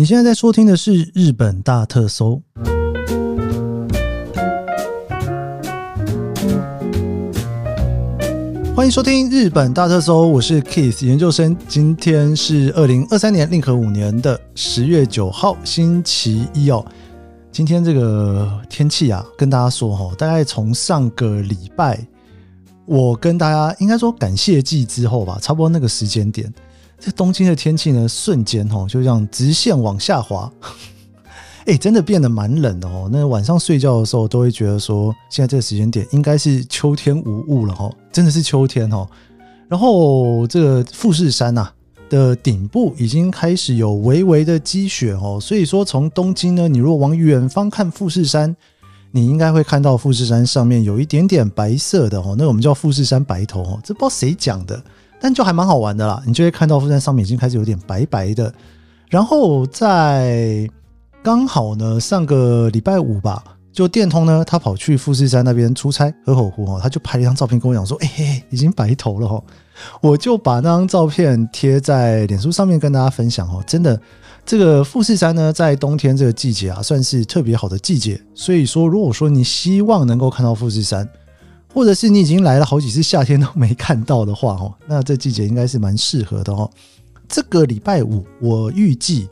你现在在收听的是《日本大特搜》，欢迎收听《日本大特搜》，我是 Keith 研究生。今天是二零二三年令和五年的十月九号，星期一哦。今天这个天气啊，跟大家说哈，大概从上个礼拜，我跟大家应该说感谢季之后吧，差不多那个时间点。这东京的天气呢，瞬间哦，就这样直线往下滑，哎，真的变得蛮冷的哦。那晚上睡觉的时候，都会觉得说，现在这个时间点应该是秋天无误了哈，真的是秋天哦。然后这个富士山呐的顶部已经开始有微微的积雪哦，所以说从东京呢，你如果往远方看富士山，你应该会看到富士山上面有一点点白色的哦，那我们叫富士山白头哦，这不知道谁讲的。但就还蛮好玩的啦，你就会看到富士山上面已经开始有点白白的，然后在刚好呢上个礼拜五吧，就电通呢他跑去富士山那边出差河口湖哦，他就拍了一张照片跟我讲说，哎嘿，已经白头了哦，我就把那张照片贴在脸书上面跟大家分享哦，真的，这个富士山呢在冬天这个季节啊算是特别好的季节，所以说如果说你希望能够看到富士山。或者是你已经来了好几次夏天都没看到的话哦，那这季节应该是蛮适合的哦。这个礼拜五我预计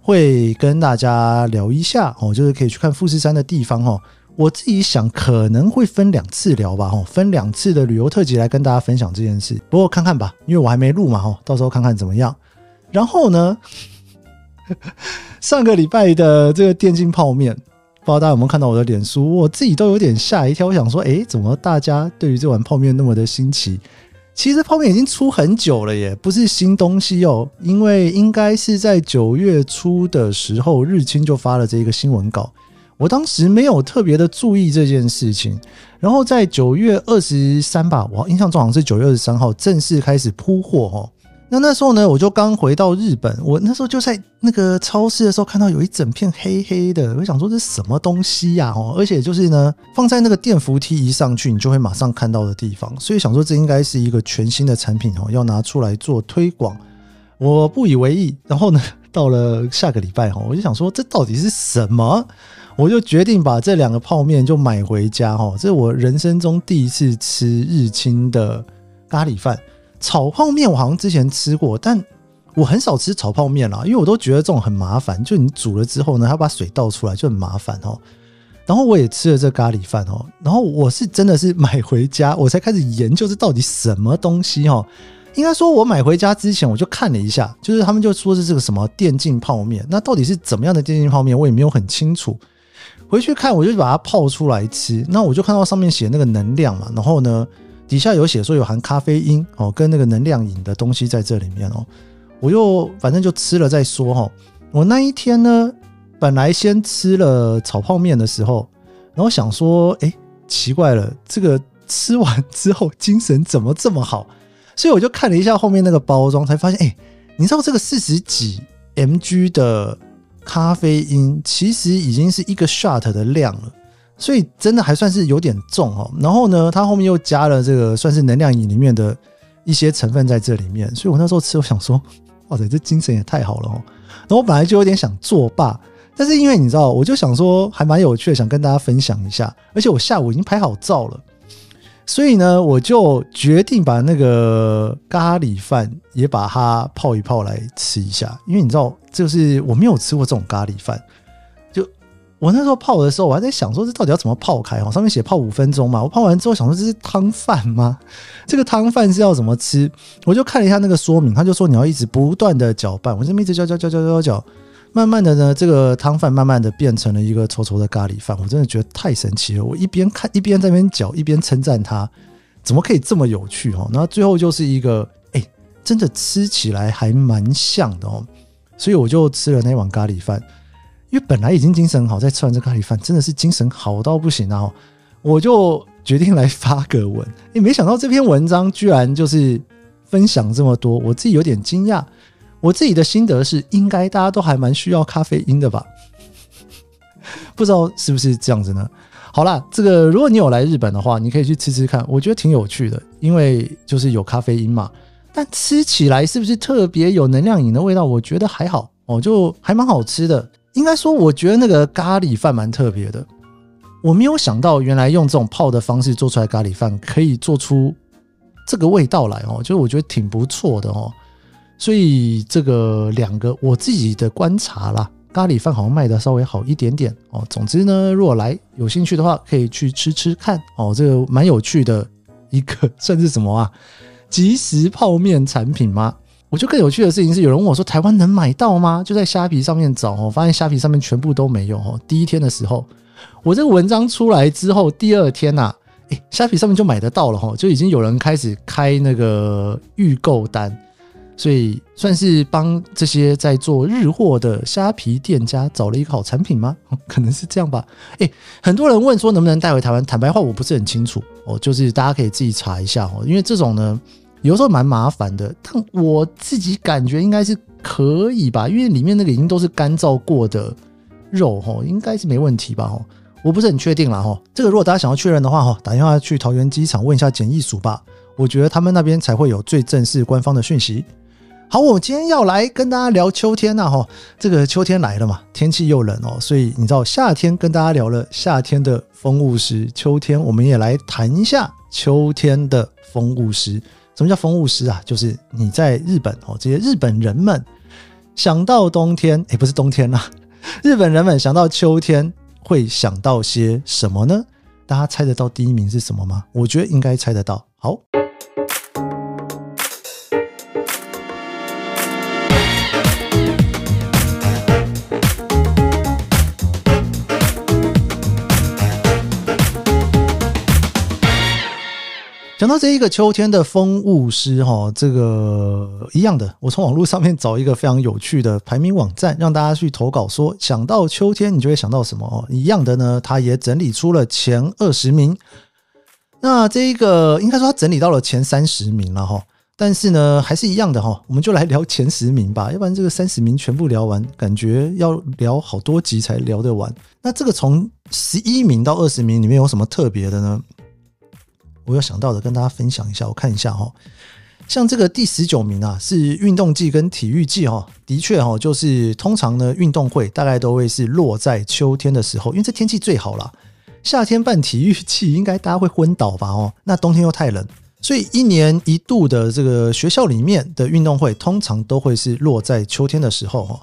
会跟大家聊一下哦，就是可以去看富士山的地方哦。我自己想可能会分两次聊吧哦，分两次的旅游特辑来跟大家分享这件事。不过看看吧，因为我还没录嘛哦，到时候看看怎么样。然后呢，上个礼拜的这个电竞泡面。不知道大家有没有看到我的脸书，我自己都有点吓一跳。我想说，哎，怎么大家对于这碗泡面那么的新奇？其实泡面已经出很久了耶，不是新东西哦。因为应该是在九月初的时候，日清就发了这一个新闻稿。我当时没有特别的注意这件事情，然后在九月二十三吧，我印象中好像是九月二十三号正式开始铺货哦。那那时候呢，我就刚回到日本，我那时候就在那个超市的时候看到有一整片黑黑的，我想说这是什么东西呀？哦，而且就是呢，放在那个电扶梯一上去，你就会马上看到的地方，所以想说这应该是一个全新的产品哦，要拿出来做推广。我不以为意，然后呢，到了下个礼拜哈，我就想说这到底是什么？我就决定把这两个泡面就买回家哈，这是我人生中第一次吃日清的咖喱饭。炒泡面我好像之前吃过，但我很少吃炒泡面啦，因为我都觉得这种很麻烦。就你煮了之后呢，要把水倒出来就很麻烦哦。然后我也吃了这咖喱饭哦，然后我是真的是买回家，我才开始研究这到底什么东西哦。应该说，我买回家之前我就看了一下，就是他们就说是这个什么电竞泡面，那到底是怎么样的电竞泡面，我也没有很清楚。回去看我就把它泡出来吃，那我就看到上面写那个能量嘛，然后呢。底下有写说有含咖啡因哦，跟那个能量饮的东西在这里面哦，我又反正就吃了再说哈。我那一天呢，本来先吃了炒泡面的时候，然后想说，哎，奇怪了，这个吃完之后精神怎么这么好？所以我就看了一下后面那个包装，才发现，哎，你知道这个四十几 mg 的咖啡因，其实已经是一个 shot 的量了。所以真的还算是有点重哦，然后呢，它后面又加了这个算是能量饮里面的一些成分在这里面，所以我那时候吃，我想说，哇塞，这精神也太好了哦。然后我本来就有点想作罢，但是因为你知道，我就想说还蛮有趣的，想跟大家分享一下，而且我下午已经拍好照了，所以呢，我就决定把那个咖喱饭也把它泡一泡来吃一下，因为你知道，就是我没有吃过这种咖喱饭。我那时候泡的时候，我还在想说这到底要怎么泡开哦？上面写泡五分钟嘛。我泡完之后想说这是汤饭吗？这个汤饭是要怎么吃？我就看了一下那个说明，他就说你要一直不断的搅拌。我这么一直搅搅搅搅搅搅，慢慢的呢，这个汤饭慢慢的变成了一个稠稠的咖喱饭。我真的觉得太神奇了。我一边看一边在那边搅，一边称赞他怎么可以这么有趣哦。然后最后就是一个哎，真的吃起来还蛮像的哦。所以我就吃了那碗咖喱饭。因为本来已经精神好，再吃完这咖喱饭，真的是精神好到不行啊！我就决定来发个文，也，没想到这篇文章居然就是分享这么多，我自己有点惊讶。我自己的心得是，应该大家都还蛮需要咖啡因的吧？不知道是不是这样子呢？好啦，这个如果你有来日本的话，你可以去吃吃看，我觉得挺有趣的，因为就是有咖啡因嘛。但吃起来是不是特别有能量饮的味道？我觉得还好。哦，就还蛮好吃的。应该说，我觉得那个咖喱饭蛮特别的。我没有想到，原来用这种泡的方式做出来咖喱饭，可以做出这个味道来哦，就是我觉得挺不错的哦。所以这个两个我自己的观察啦，咖喱饭好像卖的稍微好一点点哦。总之呢，如果来有兴趣的话，可以去吃吃看哦。这个蛮有趣的一个，算是什么啊？即食泡面产品吗？我觉得更有趣的事情是，有人问我说：“台湾能买到吗？”就在虾皮上面找哦，发现虾皮上面全部都没有哦。第一天的时候，我这个文章出来之后，第二天呐，诶，虾皮上面就买得到了哈，就已经有人开始开那个预购单，所以算是帮这些在做日货的虾皮店家找了一个好产品吗？可能是这样吧。诶，很多人问说能不能带回台湾？坦白话，我不是很清楚哦，就是大家可以自己查一下哦，因为这种呢。有时候蛮麻烦的，但我自己感觉应该是可以吧，因为里面那个已经都是干燥过的肉哈，应该是没问题吧哈，我不是很确定了哈。这个如果大家想要确认的话哈，打电话去桃园机场问一下检疫署吧，我觉得他们那边才会有最正式官方的讯息。好，我今天要来跟大家聊秋天呐哈，这个秋天来了嘛，天气又冷哦，所以你知道夏天跟大家聊了夏天的风物诗，秋天我们也来谈一下秋天的风物诗。什么叫风物诗啊？就是你在日本哦，这些日本人们想到冬天，哎，不是冬天啦，日本人们想到秋天会想到些什么呢？大家猜得到第一名是什么吗？我觉得应该猜得到。好。讲到这一个秋天的风物诗，哈，这个一样的，我从网络上面找一个非常有趣的排名网站，让大家去投稿，说想到秋天，你就会想到什么哦？一样的呢，他也整理出了前二十名。那这一个应该说他整理到了前三十名了哈，但是呢，还是一样的哈，我们就来聊前十名吧，要不然这个三十名全部聊完，感觉要聊好多集才聊得完。那这个从十一名到二十名里面有什么特别的呢？我有想到的，跟大家分享一下。我看一下哈，像这个第十九名啊，是运动季跟体育季哈，的确哈，就是通常呢，运动会大概都会是落在秋天的时候，因为这天气最好了。夏天办体育季，应该大家会昏倒吧？哦，那冬天又太冷，所以一年一度的这个学校里面的运动会，通常都会是落在秋天的时候哈。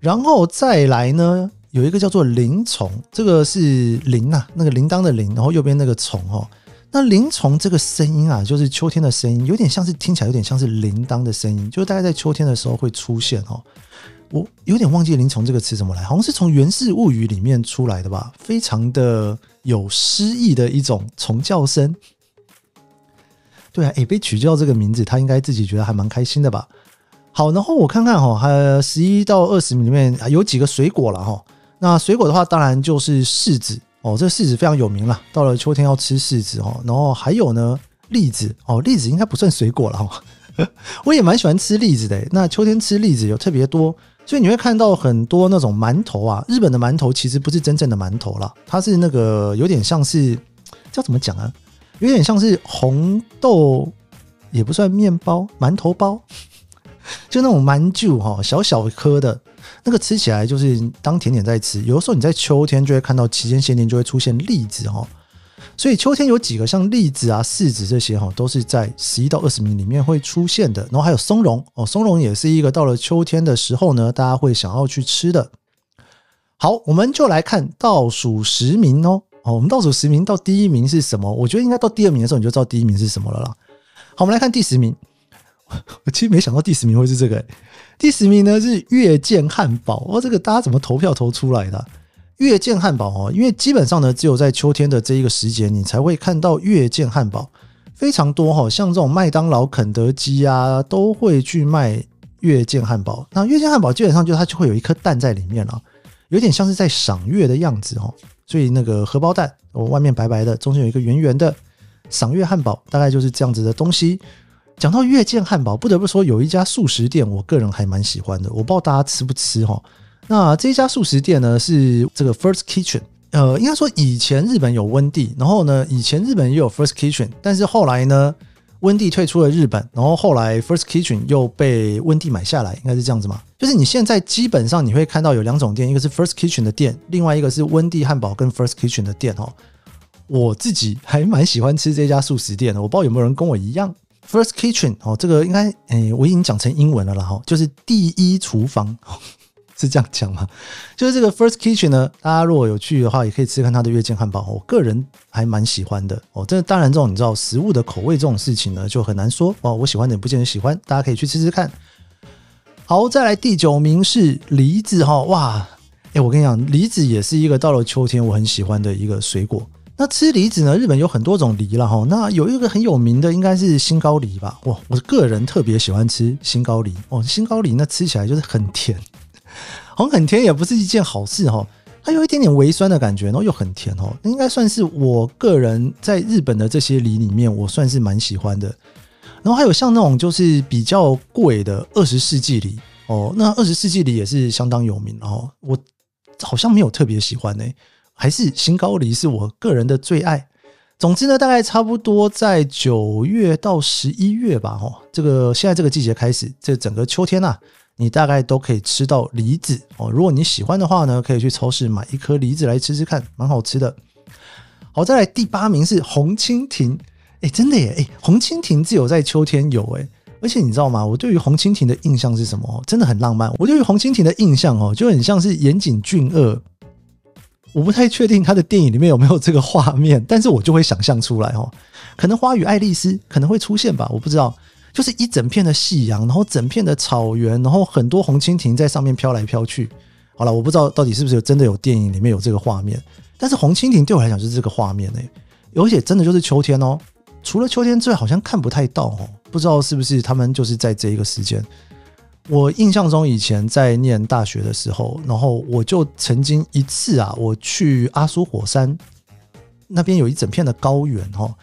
然后再来呢，有一个叫做铃虫，这个是铃呐，那个铃铛的铃，然后右边那个虫哦。那铃虫这个声音啊，就是秋天的声音，有点像是听起来有点像是铃铛的声音，就是大概在秋天的时候会出现哦。我有点忘记铃虫这个词怎么来，好像是从《源氏物语》里面出来的吧，非常的有诗意的一种虫叫声。对啊，诶，被取叫这个名字，他应该自己觉得还蛮开心的吧。好，然后我看看哈，还十一到二十名里面有几个水果了哈。那水果的话，当然就是柿子。哦，这柿子非常有名了。到了秋天要吃柿子哦，然后还有呢，栗子哦，栗子应该不算水果了哈。我也蛮喜欢吃栗子的。那秋天吃栗子有特别多，所以你会看到很多那种馒头啊。日本的馒头其实不是真正的馒头啦，它是那个有点像是叫怎么讲啊？有点像是红豆，也不算面包，馒头包，就那种蛮旧哈，小小颗的。那个吃起来就是当甜点在吃，有的时候你在秋天就会看到期间限定就会出现栗子哈，所以秋天有几个像栗子啊、柿子这些哈，都是在十一到二十名里面会出现的。然后还有松茸哦，松茸也是一个到了秋天的时候呢，大家会想要去吃的。好，我们就来看倒数十名哦。哦，我们倒数十名到第一名是什么？我觉得应该到第二名的时候你就知道第一名是什么了啦。好，我们来看第十名。我其实没想到第十名会是这个。第十名呢是月见汉堡哦，这个大家怎么投票投出来的？月见汉堡哦，因为基本上呢，只有在秋天的这一个时节，你才会看到月见汉堡非常多哈。像这种麦当劳、肯德基啊，都会去卖月见汉堡。那月见汉堡基本上就它就会有一颗蛋在里面了，有点像是在赏月的样子哦。所以那个荷包蛋，哦，外面白白的，中间有一个圆圆的赏月汉堡，大概就是这样子的东西。讲到月见汉堡，不得不说有一家素食店，我个人还蛮喜欢的。我不知道大家吃不吃哈。那这家素食店呢，是这个 First Kitchen。呃，应该说以前日本有温蒂，然后呢，以前日本也有 First Kitchen，但是后来呢，温蒂退出了日本，然后后来 First Kitchen 又被温蒂买下来，应该是这样子嘛？就是你现在基本上你会看到有两种店，一个是 First Kitchen 的店，另外一个是温蒂汉堡跟 First Kitchen 的店哦。我自己还蛮喜欢吃这家素食店的，我不知道有没有人跟我一样。First Kitchen 哦，这个应该诶，我已经讲成英文了啦哈，就是第一厨房。是这样讲吗？就是这个 First Kitchen 呢，大家如果有去的话，也可以吃看它的月见汉堡。我个人还蛮喜欢的哦。这当然，这种你知道食物的口味这种事情呢，就很难说哦。我喜欢的不见得喜欢，大家可以去吃吃看。好，再来第九名是梨子哈，哇，哎，我跟你讲，梨子也是一个到了秋天我很喜欢的一个水果。那吃梨子呢，日本有很多种梨了哈。那有一个很有名的应该是新高梨吧？哇，我个人特别喜欢吃新高梨哦。新高梨那吃起来就是很甜。好像很甜也不是一件好事哈，它有一点点微酸的感觉，然后又很甜哦，应该算是我个人在日本的这些梨里面，我算是蛮喜欢的。然后还有像那种就是比较贵的二十世纪梨哦，那二十世纪梨也是相当有名哦。我好像没有特别喜欢呢，还是新高梨是我个人的最爱。总之呢，大概差不多在九月到十一月吧，哦，这个现在这个季节开始，这整个秋天呐。你大概都可以吃到梨子哦。如果你喜欢的话呢，可以去超市买一颗梨子来吃吃看，蛮好吃的。好，再来第八名是红蜻蜓，哎，真的耶，哎，红蜻蜓只有在秋天有哎。而且你知道吗？我对于红蜻蜓的印象是什么？真的很浪漫。我对于红蜻蜓的印象哦，就很像是岩井俊二。我不太确定他的电影里面有没有这个画面，但是我就会想象出来哦。可能花与爱丽丝可能会出现吧，我不知道。就是一整片的夕阳，然后整片的草原，然后很多红蜻蜓在上面飘来飘去。好了，我不知道到底是不是有真的有电影里面有这个画面，但是红蜻蜓对我来讲就是这个画面呢，而且真的就是秋天哦。除了秋天之外，好像看不太到哦，不知道是不是他们就是在这一个时间。我印象中以前在念大学的时候，然后我就曾经一次啊，我去阿苏火山那边有一整片的高原哈。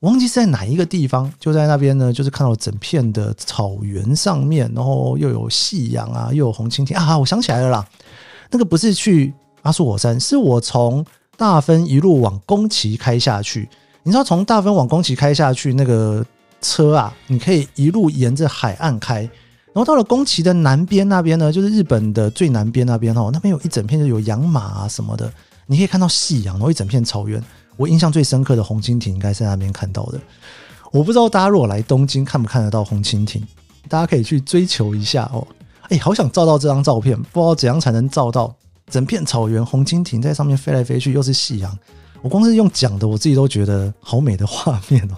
忘记是在哪一个地方，就在那边呢，就是看到整片的草原上面，然后又有夕阳啊，又有红蜻蜓啊！我想起来了啦，那个不是去阿苏火山，是我从大分一路往宫崎开下去。你知道从大分往宫崎开下去，那个车啊，你可以一路沿着海岸开，然后到了宫崎的南边那边呢，就是日本的最南边那边哦，那边有一整片就有养马啊什么的，你可以看到夕阳，然后一整片草原。我印象最深刻的红蜻蜓应该是在那边看到的。我不知道大家如果来东京看不看得到红蜻蜓，大家可以去追求一下哦。哎，好想照到这张照片，不知道怎样才能照到整片草原红蜻蜓在上面飞来飞去，又是夕阳。我光是用讲的，我自己都觉得好美的画面哦。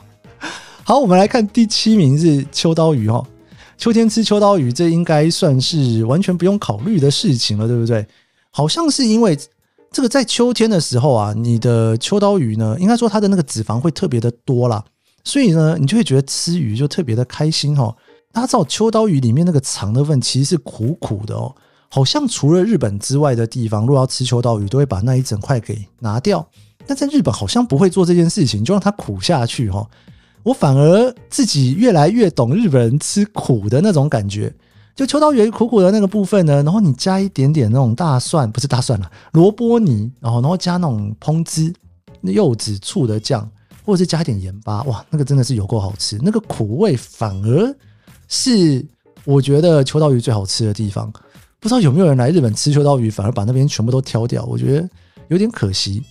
好，我们来看第七名是秋刀鱼哦。秋天吃秋刀鱼，这应该算是完全不用考虑的事情了，对不对？好像是因为。这个在秋天的时候啊，你的秋刀鱼呢，应该说它的那个脂肪会特别的多啦，所以呢，你就会觉得吃鱼就特别的开心哈。大家知道秋刀鱼里面那个肠的份其实是苦苦的哦，好像除了日本之外的地方，如果要吃秋刀鱼，都会把那一整块给拿掉，但在日本好像不会做这件事情，就让它苦下去哈。我反而自己越来越懂日本人吃苦的那种感觉。就秋刀鱼苦苦的那个部分呢，然后你加一点点那种大蒜，不是大蒜了，萝卜泥，然后然后加那种烹汁、柚子、醋的酱，或者是加一点盐巴，哇，那个真的是有够好吃。那个苦味反而是我觉得秋刀鱼最好吃的地方。不知道有没有人来日本吃秋刀鱼，反而把那边全部都挑掉，我觉得有点可惜，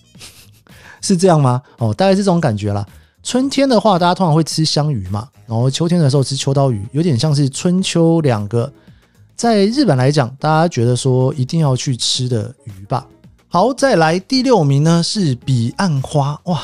是这样吗？哦，大概是这种感觉啦。春天的话，大家通常会吃香鱼嘛，然后秋天的时候吃秋刀鱼，有点像是春秋两个，在日本来讲，大家觉得说一定要去吃的鱼吧。好，再来第六名呢是彼岸花，哇，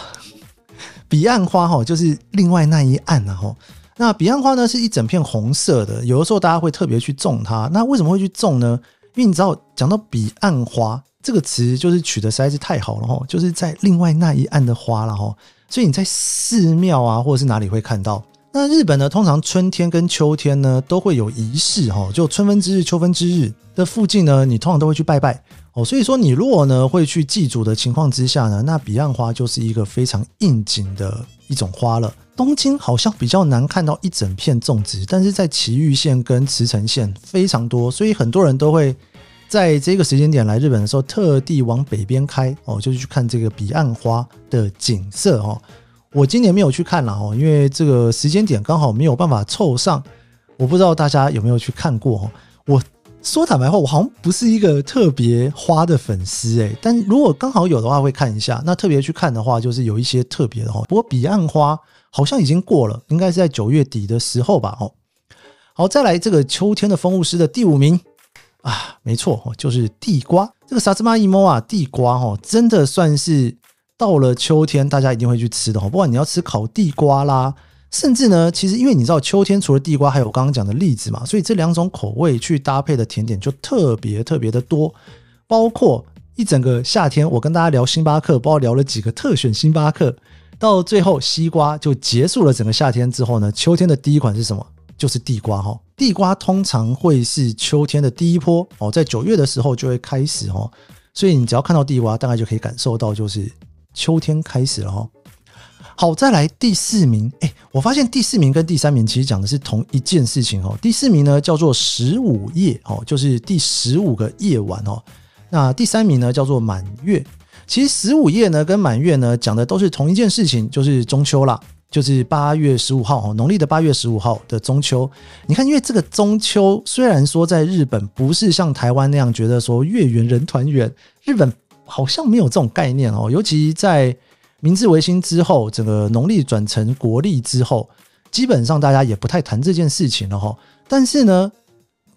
彼岸花哈，就是另外那一岸啊哈。那彼岸花呢是一整片红色的，有的时候大家会特别去种它。那为什么会去种呢？因为你知道，讲到彼岸花这个词，就是取得实在是太好了哈，就是在另外那一岸的花了哈。所以你在寺庙啊，或者是哪里会看到？那日本呢，通常春天跟秋天呢都会有仪式哈，就春分之日、秋分之日的附近呢，你通常都会去拜拜哦。所以说，你如果呢会去祭祖的情况之下呢，那彼岸花就是一个非常应景的一种花了。东京好像比较难看到一整片种植，但是在埼玉县跟茨城县非常多，所以很多人都会。在这个时间点来日本的时候，特地往北边开哦，就是去看这个彼岸花的景色哦。我今年没有去看了哦，因为这个时间点刚好没有办法凑上。我不知道大家有没有去看过哦。我说坦白话，我好像不是一个特别花的粉丝诶，但如果刚好有的话会看一下。那特别去看的话，就是有一些特别的哦。不过彼岸花好像已经过了，应该是在九月底的时候吧哦。好，再来这个秋天的风物诗的第五名啊，没错，就是地瓜。这个萨兹玛伊莫啊，地瓜哦，真的算是到了秋天大家一定会去吃的哦。不管你要吃烤地瓜啦。甚至呢，其实因为你知道秋天除了地瓜，还有刚刚讲的栗子嘛，所以这两种口味去搭配的甜点就特别特别的多。包括一整个夏天，我跟大家聊星巴克，不知道聊了几个特选星巴克，到最后西瓜就结束了整个夏天之后呢，秋天的第一款是什么？就是地瓜哈。地瓜通常会是秋天的第一波哦，在九月的时候就会开始哦，所以你只要看到地瓜，大概就可以感受到就是秋天开始了哈。好，再来第四名。哎，我发现第四名跟第三名其实讲的是同一件事情哦。第四名呢叫做十五夜哦，就是第十五个夜晚哦。那第三名呢叫做满月。其实十五夜呢跟满月呢讲的都是同一件事情，就是中秋啦，就是八月十五号哦，农历的八月十五号的中秋。你看，因为这个中秋虽然说在日本不是像台湾那样觉得说月圆人团圆，日本好像没有这种概念哦，尤其在。明治维新之后，整个农历转成国历之后，基本上大家也不太谈这件事情了哈。但是呢，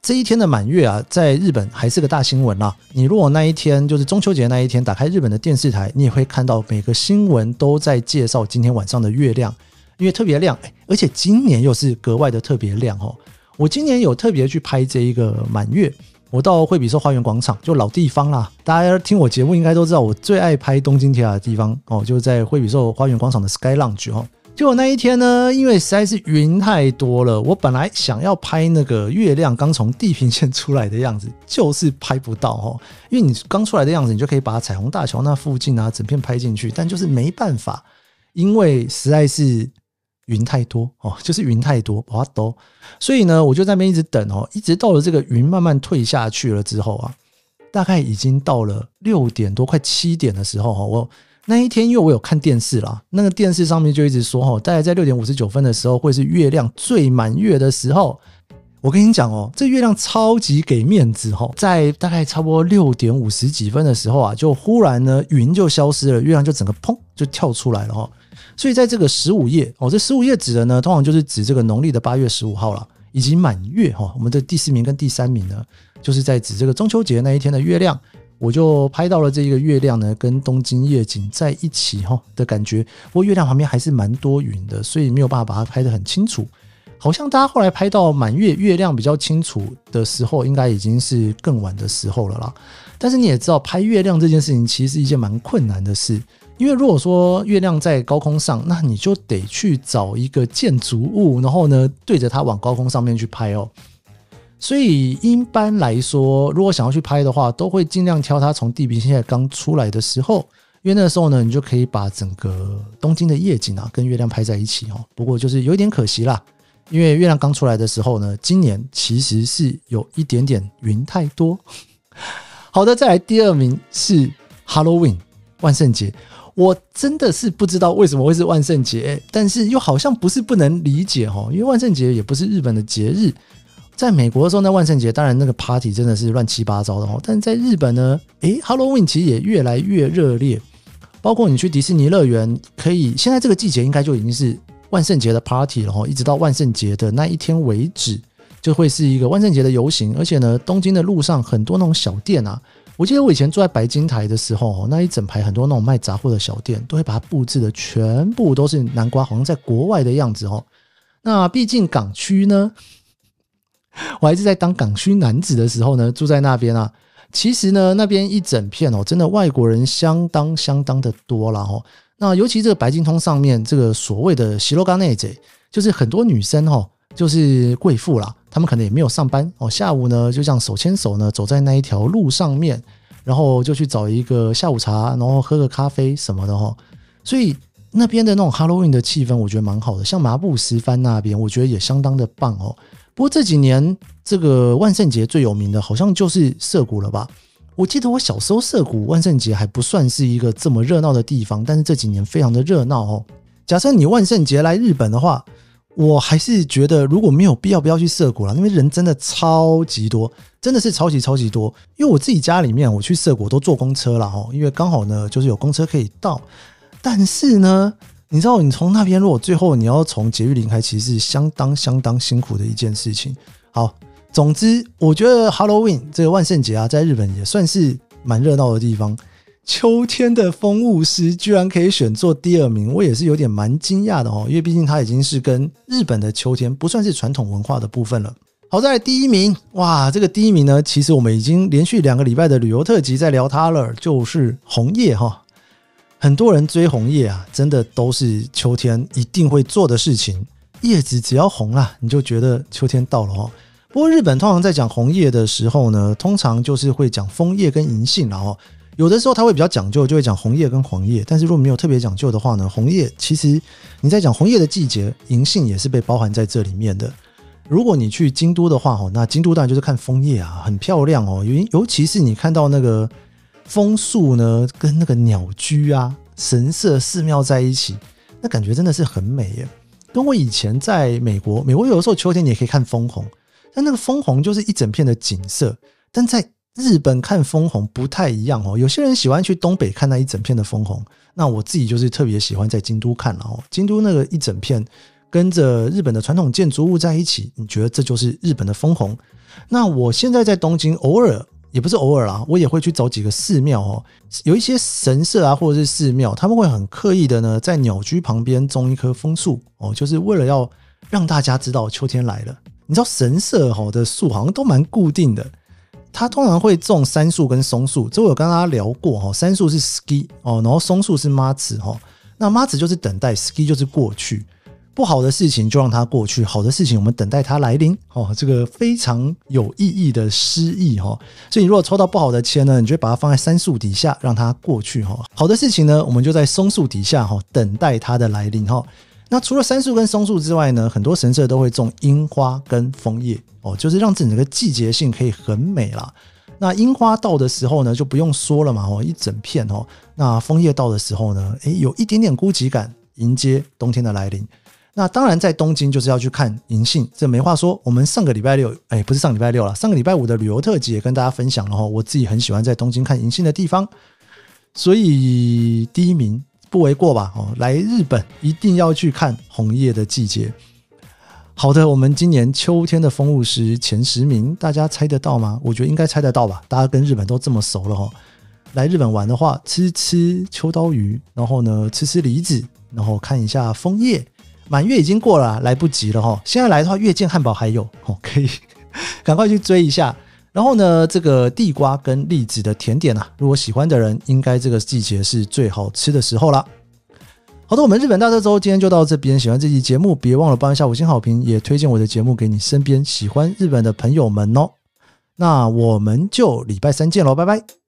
这一天的满月啊，在日本还是个大新闻啦。你如果那一天就是中秋节那一天，打开日本的电视台，你也会看到每个新闻都在介绍今天晚上的月亮，因为特别亮，而且今年又是格外的特别亮哦。我今年有特别去拍这一个满月。我到惠比寿花园广场，就老地方啦。大家听我节目应该都知道，我最爱拍东京铁塔的地方哦，就在惠比寿花园广场的 Sky Lounge 哦。结果那一天呢，因为实在是云太多了，我本来想要拍那个月亮刚从地平线出来的样子，就是拍不到哦。因为你刚出来的样子，你就可以把彩虹大桥那附近啊整片拍进去，但就是没办法，因为实在是。云太多哦，就是云太多，把它都，所以呢，我就在那边一直等哦，一直到了这个云慢慢退下去了之后啊，大概已经到了六点多，快七点的时候哈，我那一天因为我有看电视啦，那个电视上面就一直说哈，大概在六点五十九分的时候会是月亮最满月的时候。我跟你讲哦，这月亮超级给面子哈，在大概差不多六点五十几分的时候啊，就忽然呢云就消失了，月亮就整个砰就跳出来了哈。所以在这个十五夜哦，这十五夜指的呢，通常就是指这个农历的八月十五号了，以及满月哈。我们的第四名跟第三名呢，就是在指这个中秋节那一天的月亮。我就拍到了这一个月亮呢，跟东京夜景在一起哈的感觉。不过月亮旁边还是蛮多云的，所以没有办法把它拍得很清楚。好像大家后来拍到满月月亮比较清楚的时候，应该已经是更晚的时候了啦。但是你也知道，拍月亮这件事情其实是一件蛮困难的事。因为如果说月亮在高空上，那你就得去找一个建筑物，然后呢对着它往高空上面去拍哦。所以一般来说，如果想要去拍的话，都会尽量挑它从地平线刚出来的时候，因为那个时候呢，你就可以把整个东京的夜景啊跟月亮拍在一起哦。不过就是有一点可惜啦，因为月亮刚出来的时候呢，今年其实是有一点点云太多。好的，再来第二名是 Halloween 万圣节。我真的是不知道为什么会是万圣节，但是又好像不是不能理解哈，因为万圣节也不是日本的节日。在美国的时候，那万圣节当然那个 party 真的是乱七八糟的哈，但在日本呢，诶 h a l l o w e e n 其实也越来越热烈。包括你去迪士尼乐园，可以现在这个季节应该就已经是万圣节的 party 了哈，一直到万圣节的那一天为止，就会是一个万圣节的游行。而且呢，东京的路上很多那种小店啊。我记得我以前坐在白金台的时候，那一整排很多那种卖杂货的小店，都会把它布置的全部都是南瓜，好像在国外的样子哦。那毕竟港区呢，我还是在当港区男子的时候呢，住在那边啊。其实呢，那边一整片哦，真的外国人相当相当的多了哦。那尤其这个白金通上面这个所谓的西罗冈内贼，就是很多女生哦。就是贵妇啦，他们可能也没有上班哦，下午呢就这样手牵手呢走在那一条路上面，然后就去找一个下午茶，然后喝个咖啡什么的哈。所以那边的那种 Halloween 的气氛，我觉得蛮好的。像麻布十番那边，我觉得也相当的棒哦。不过这几年这个万圣节最有名的，好像就是涩谷了吧？我记得我小时候涩谷万圣节还不算是一个这么热闹的地方，但是这几年非常的热闹哦。假设你万圣节来日本的话，我还是觉得如果没有必要，不要去涩谷了，因为人真的超级多，真的是超级超级多。因为我自己家里面，我去涩谷都坐公车了哦，因为刚好呢就是有公车可以到。但是呢，你知道你从那边如果最后你要从捷运离开，其实是相当相当辛苦的一件事情。好，总之我觉得 Halloween 这个万圣节啊，在日本也算是蛮热闹的地方。秋天的风物诗居然可以选做第二名，我也是有点蛮惊讶的哦，因为毕竟它已经是跟日本的秋天不算是传统文化的部分了。好在第一名，哇，这个第一名呢，其实我们已经连续两个礼拜的旅游特辑在聊它了，就是红叶哈。很多人追红叶啊，真的都是秋天一定会做的事情。叶子只要红了，你就觉得秋天到了哦。不过日本通常在讲红叶的时候呢，通常就是会讲枫叶跟银杏，然后。有的时候他会比较讲究，就会讲红叶跟黄叶。但是如果没有特别讲究的话呢，红叶其实你在讲红叶的季节，银杏也是被包含在这里面的。如果你去京都的话，哦，那京都当然就是看枫叶啊，很漂亮哦。尤尤其是你看到那个枫树呢，跟那个鸟居啊、神社、寺庙在一起，那感觉真的是很美耶。跟我以前在美国，美国有的时候秋天你也可以看枫红，但那个枫红就是一整片的景色，但在日本看枫红不太一样哦，有些人喜欢去东北看那一整片的枫红，那我自己就是特别喜欢在京都看了哦。京都那个一整片跟着日本的传统建筑物在一起，你觉得这就是日本的枫红？那我现在在东京，偶尔也不是偶尔啦，我也会去走几个寺庙哦，有一些神社啊或者是寺庙，他们会很刻意的呢，在鸟居旁边种一棵枫树哦，就是为了要让大家知道秋天来了。你知道神社哈的树好像都蛮固定的。它通常会种杉树跟松树，这我有跟大家聊过哈。杉树是 ski 哦，然后松树是 m a z 哈。那 m a z 就是等待，ski 就是过去。不好的事情就让它过去，好的事情我们等待它来临哦。这个非常有意义的诗意哈。所以你如果抽到不好的签呢，你就把它放在杉树底下，让它过去哈。好的事情呢，我们就在松树底下哈，等待它的来临哈。那除了杉树跟松树之外呢，很多神社都会种樱花跟枫叶哦，就是让整个季节性可以很美啦。那樱花到的时候呢，就不用说了嘛哦，一整片哦。那枫叶到的时候呢，诶，有一点点孤寂感，迎接冬天的来临。那当然在东京就是要去看银杏，这没话说。我们上个礼拜六，哎，不是上礼拜六了，上个礼拜五的旅游特辑也跟大家分享了哈，我自己很喜欢在东京看银杏的地方，所以第一名。不为过吧？哦，来日本一定要去看红叶的季节。好的，我们今年秋天的风物诗前十名，大家猜得到吗？我觉得应该猜得到吧。大家跟日本都这么熟了哈，来日本玩的话，吃吃秋刀鱼，然后呢，吃吃梨子，然后看一下枫叶。满月已经过了，来不及了哈。现在来的话，月见汉堡还有哦，可以 赶快去追一下。然后呢，这个地瓜跟栗子的甜点啊，如果喜欢的人，应该这个季节是最好吃的时候啦。好的，我们日本大特周今天就到这边。喜欢这期节目，别忘了帮一下五星好评，也推荐我的节目给你身边喜欢日本的朋友们哦。那我们就礼拜三见喽，拜拜。